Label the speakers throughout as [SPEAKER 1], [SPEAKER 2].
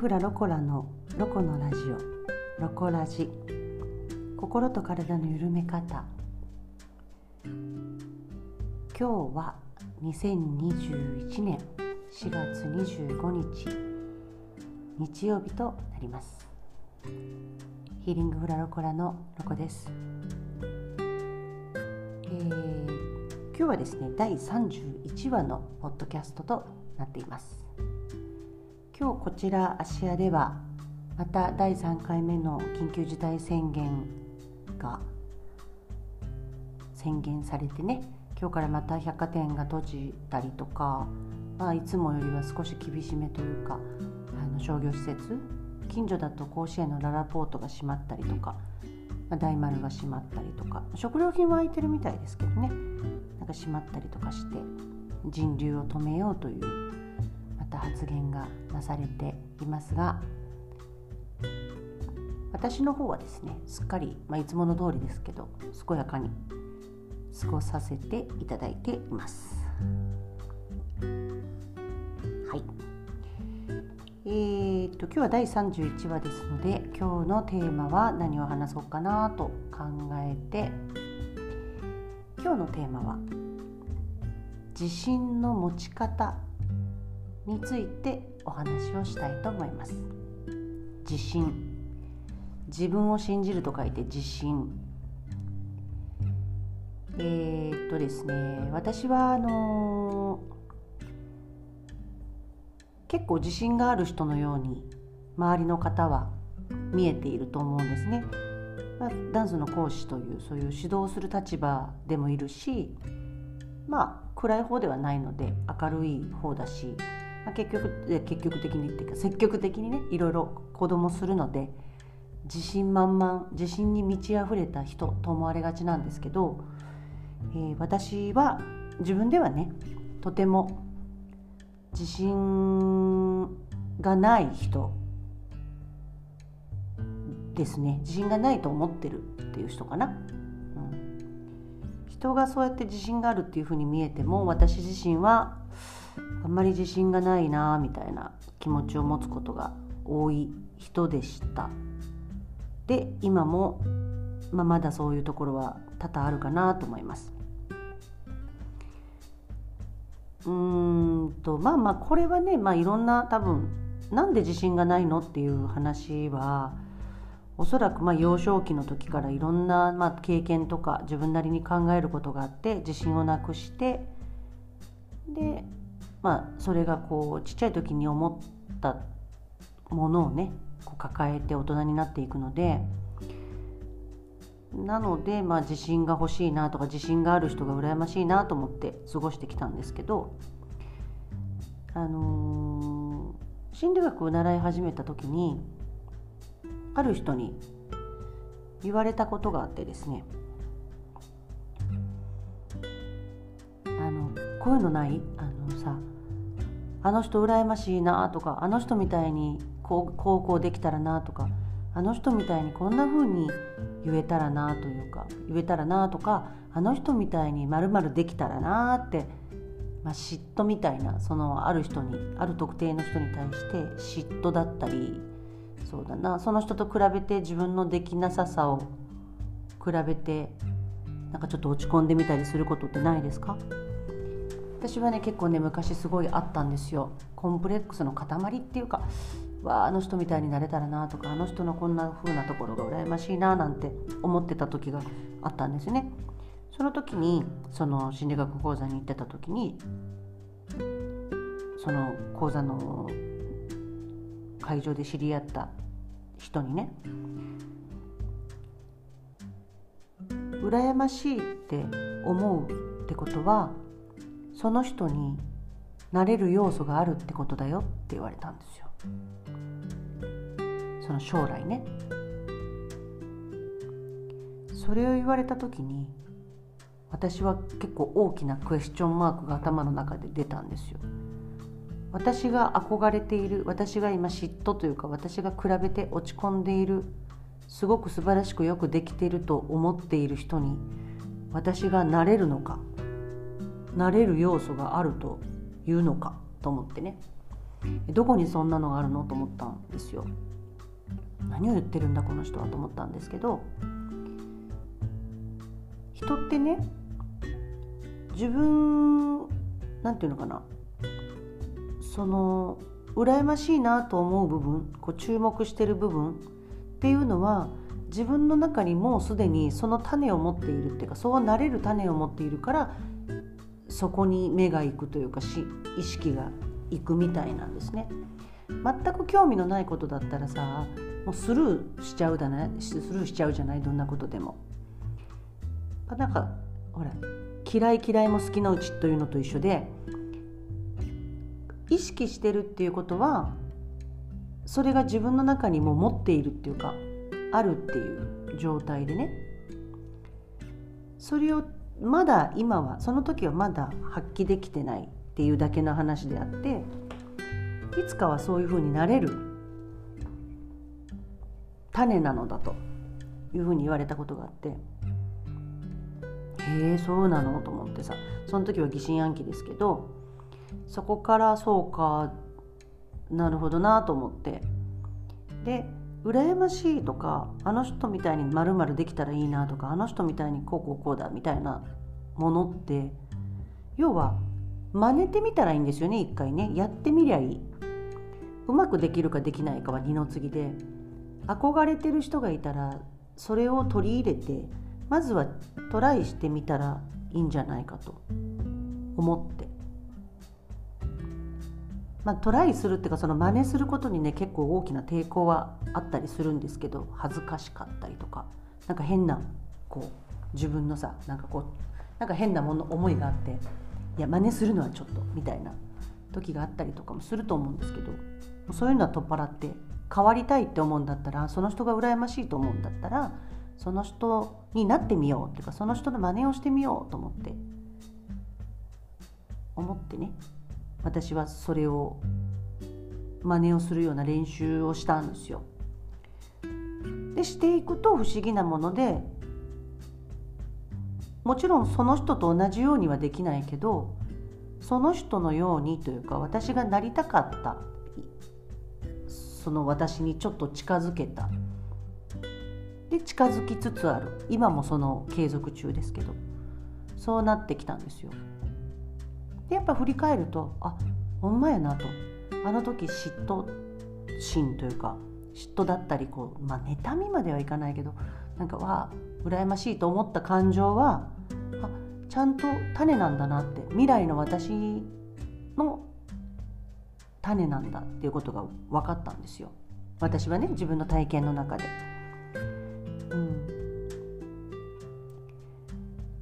[SPEAKER 1] フラロコラのロコのラジオロコラジ心と体の緩め方。今日は2021年4月25日日曜日となります。ヒーリングフラロコラのロコです、えー、今日はですね第31話のポッドキャストとなっています。今日こちら芦屋ではまた第3回目の緊急事態宣言が宣言されてね今日からまた百貨店が閉じたりとか、まあ、いつもよりは少し厳しめというかあの商業施設近所だと甲子園のララポートが閉まったりとか、まあ、大丸が閉まったりとか食料品は空いてるみたいですけどねなんか閉まったりとかして人流を止めようというった発言がなされていますが私の方はですねすっかり、まあ、いつもの通りですけど健やかに過ごさせていただいています。はいえー、っと今日は第31話ですので今日のテーマは何を話そうかなと考えて今日のテーマは自信の持ち方についてお話をしたいと思います。自信。自分を信じると書いて自信。えー、っとですね私はあの、結構自信がある人のように周りの方は見えていると思うんですね、まあ、ダンスの講師というそういう指導する立場でもいるしまあ暗い方ではないので明るい方だしまあ、結局結局的にっていうか積極的にねいろいろ子供するので自信満々自信に満ち溢れた人と思われがちなんですけど、えー、私は自分ではねとても自信がない人ですね。自信がないと思ってるっていう人かな、うん、人がそうやって自信があるっていうふうに見えても私自身はあんまり自信がないなみたいな気持ちを持つことが多い人でした。で今も、まあ、まだそういうところは多々あるかなと思います。うんとまあまあこれはね、まあ、いろんな多分なんで自信がないのっていう話はおそらくまあ幼少期の時からいろんなまあ経験とか自分なりに考えることがあって自信をなくしてでまあ、それがこうちっちゃい時に思ったものをねこう抱えて大人になっていくのでなので、まあ、自信が欲しいなとか自信がある人が羨ましいなと思って過ごしてきたんですけど、あのー、心理学を習い始めた時にある人に言われたことがあってですねこういうのない？あのさあの人羨ましいなとかあの人みたいにこうこうできたらなとかあの人みたいにこんな風に言えたらなというか言えたらなとかあの人みたいにまるできたらなって、まあ、嫉妬みたいなそのある人にある特定の人に対して嫉妬だったりそうだなその人と比べて自分のできなささを比べてなんかちょっと落ち込んでみたりすることってないですか？私はね結構ね昔すごいあったんですよ。コンプレックスの塊っていうかわああの人みたいになれたらなとかあの人のこんな風なところが羨ましいななんて思ってた時があったんですね。その時にその心理学講座に行ってた時にその講座の会場で知り合った人にね羨ましいって思うってことはその人になれる要素があるってことだよって言われたんですよ。その将来ね。それを言われた時に私は結構大きなクエスチョンマークが頭の中で出たんですよ。私が憧れている私が今嫉妬というか私が比べて落ち込んでいるすごく素晴らしくよくできていると思っている人に私がなれるのかなれる要素があるというのかと思ってね。どこにそんなのがあるのと思ったんですよ。何を言ってるんだこの人はと思ったんですけど人ってね自分なんていうのかな。その羨ましいなと思う部分こう注目してる部分っていうのは自分の中にもうすでにその種を持っているっていうかそうなれる種を持っているからそこに目が行くというかし意識がいくみたいなんですね。全く興味のないことだったらさもうスルーしちゃうだねスルーしちゃうじゃない？どんなことでも。なんかほら嫌い嫌いも好きなうちというのと一緒で意識してるっていうことはそれが自分の中にも持っているっていうかあるっていう状態でねそれをまだ今はその時はまだ発揮できてないっていうだけの話であっていつかはそういうふうになれる。種なのだというふうに言われたことがあってへえそうなのと思ってさその時は疑心暗鬼ですけどそこからそうかなるほどなと思って。で羨ましいとかあの人みたいにまるまるできたらいいなとかあの人みたいにこうこうこうだみたいなものって要は真似てみたらいいんですよね一回ね。やってみりゃいい。うまくできるかできないかは二の次で憧れてる人がいたらそれを取り入れてまずはトライしてみたらいいんじゃないかと思って。まあ、トライするっていうかその真似することにね結構大きな抵抗はあったりするんですけど恥ずかしかったりとかなんか変なこう自分のさなんかこうなんか変なもの思いがあっていや真似するのはちょっとみたいな時があったりとかもすると思うんですけどそういうのは取っ払って変わりたいって思うんだったらその人が羨ましいと思うんだったらその人になってみようっていうかその人の真似をしてみようと思って思ってね。私はそれを真似をするような練習をしたんですよ。でしていくと不思議なものでもちろんその人と同じようにはできないけどその人のようにというか私がなりたかったその私にちょっと近づけたで近づきつつある今もその継続中ですけどそうなってきたんですよ。でやっぱ振り返るとあほんまやなと。あの時嫉妬心というか嫉妬だったりこう、まあ、妬みまではいかないけどなんかわあ羨ましいと思った感情はあちゃんと種なんだなって。未来の私の種なんだっていうことが分かったんですよ。私はね自分の体験の中で。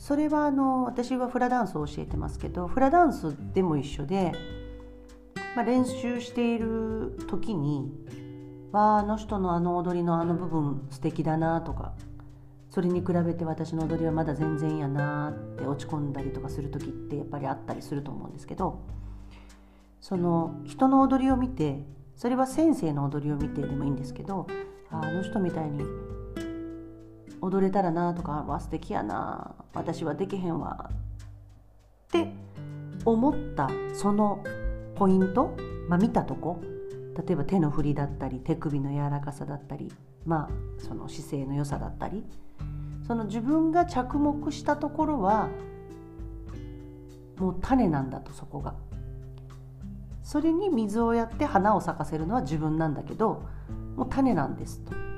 [SPEAKER 1] それはあの私はフラダンスを教えてますけどフラダンスでも一緒で、まあ、練習している時に「わああの人のあの踊りのあの部分素敵だな」とかそれに比べて私の踊りはまだ全然やなって落ち込んだりとかする時ってやっぱりあったりすると思うんですけどその人の踊りを見てそれは先生の踊りを見てでもいいんですけどあの人みたいに踊れたらなとかわ素敵やな私はできへんわって思ったそのポイント、まあ、見たとこ例えば手の振りだったり手首の柔らかさだったりまあその姿勢の良さだったりその自分が着目したところはもう種なんだとそこが。それに水をやって花を咲かせるのは自分なんだけどもう種なんですと。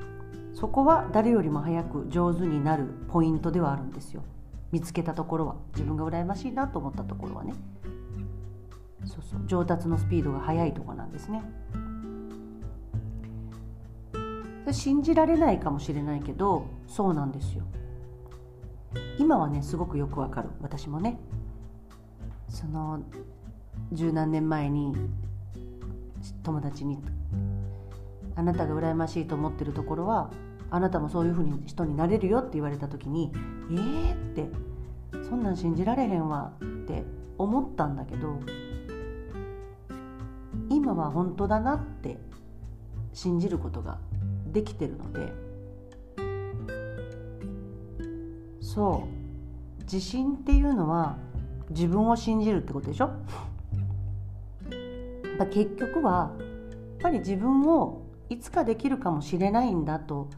[SPEAKER 1] そこは誰よりも早く上手になるポイントではあるんですよ。見つけたところは。自分が羨ましいなと思ったところはね。そうそう。上達のスピードが速いとこなんですね。信じられないかもしれないけどそうなんですよ。今はねすごくよくわかる。私もね。その十何年前に友達にあなたが羨ましいと思ってるところはあなたもそういうふうに人になれるよって言われた時にえーってそんなん信じられへんわって思ったんだけど今は本当だなって信じることができてるのでそう。自信っていうのは自分を信じるってことでしょ？結局はやっぱり自分をいつかできるかもしれないんだと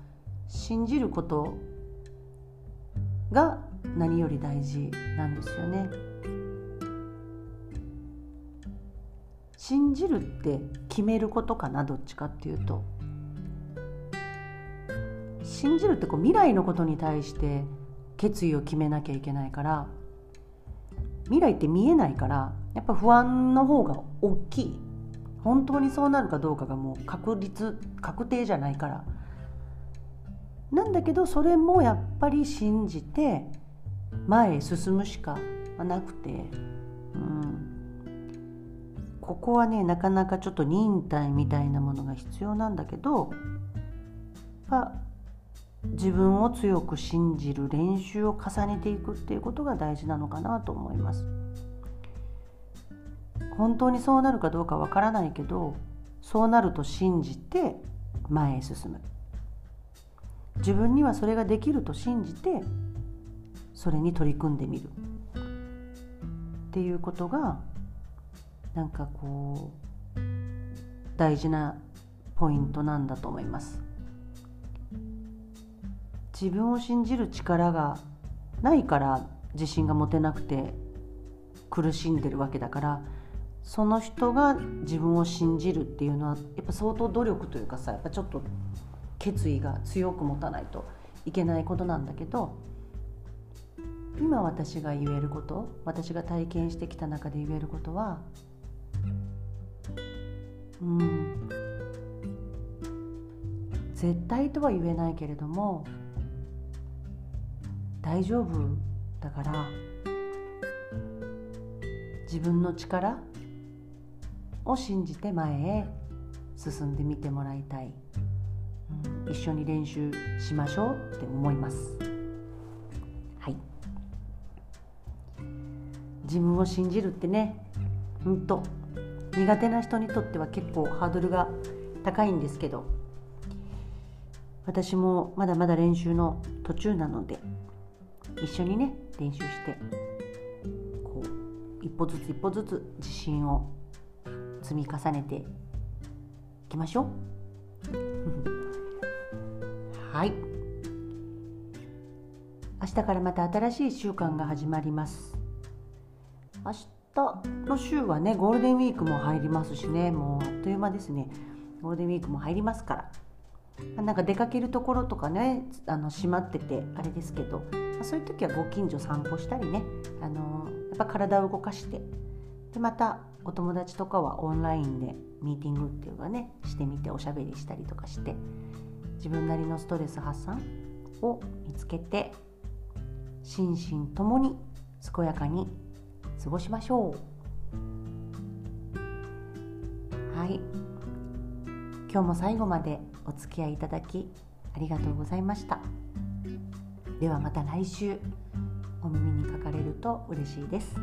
[SPEAKER 1] 信じることが何より大事なんですよね。信じるって決めることかなどっちかっていうと。信じるってこう未来のことに対して決意を決めなきゃいけないから未来って見えないからやっぱ不安の方が大きい。本当にそうなるかどうかがもう確率確定じゃないから。なんだけどそれもやっぱり信じて前へ進むしかなくて、うん、ここはねなかなかちょっと忍耐みたいなものが必要なんだけど自分を強く信じる練習を重ねていくっていうことが大事なのかなと思います。本当にそうなるかどうかわからないけどそうなると信じて前へ進む。自分にはそれができると信じてそれに取り組んでみるっていうことがなんかこう大事なポイントなんだと思います。自分を信じる力がないから自信が持てなくて苦しんでるわけだからその人が自分を信じるっていうのはやっぱ相当努力というかさやっぱちょっと決意が強く持たないといけないことなんだけど今私が言えること私が体験してきた中で言えることはうん絶対とは言えないけれども大丈夫だから自分の力を信じて前へ進んでみてもらいたい、一緒に練習しましょうって思います。はい。自分を信じるってねうんと苦手な人にとっては結構ハードルが高いんですけど私もまだまだ練習の途中なので一緒にね練習してこう一歩ずつ一歩ずつ自信を積み重ねていきましょう。はい。明日からまた新しい週間が始まります。明日の週はねゴールデンウィークも入りますしね。もうあっという間ですね。ゴールデンウィークも入りますから。なんか出かけるところとかねあの閉まっててあれですけど。そういう時はご近所散歩したりね、あのやっぱ体を動かして。でまたお友達とかはオンラインでミーティングっていうかねしてみておしゃべりしたりとかして。自分なりのストレス発散を見つけて心身ともに健やかに過ごしましょう。はい。今日も最後までお付き合いいただきありがとうございました。ではまた来週お耳にかかれると嬉しいです。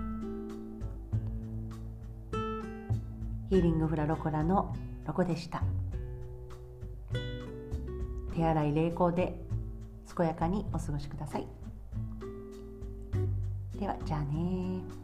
[SPEAKER 1] ヒーリングフラロコラのロコでした。手洗い励行で健やかにお過ごしください。ではじゃあね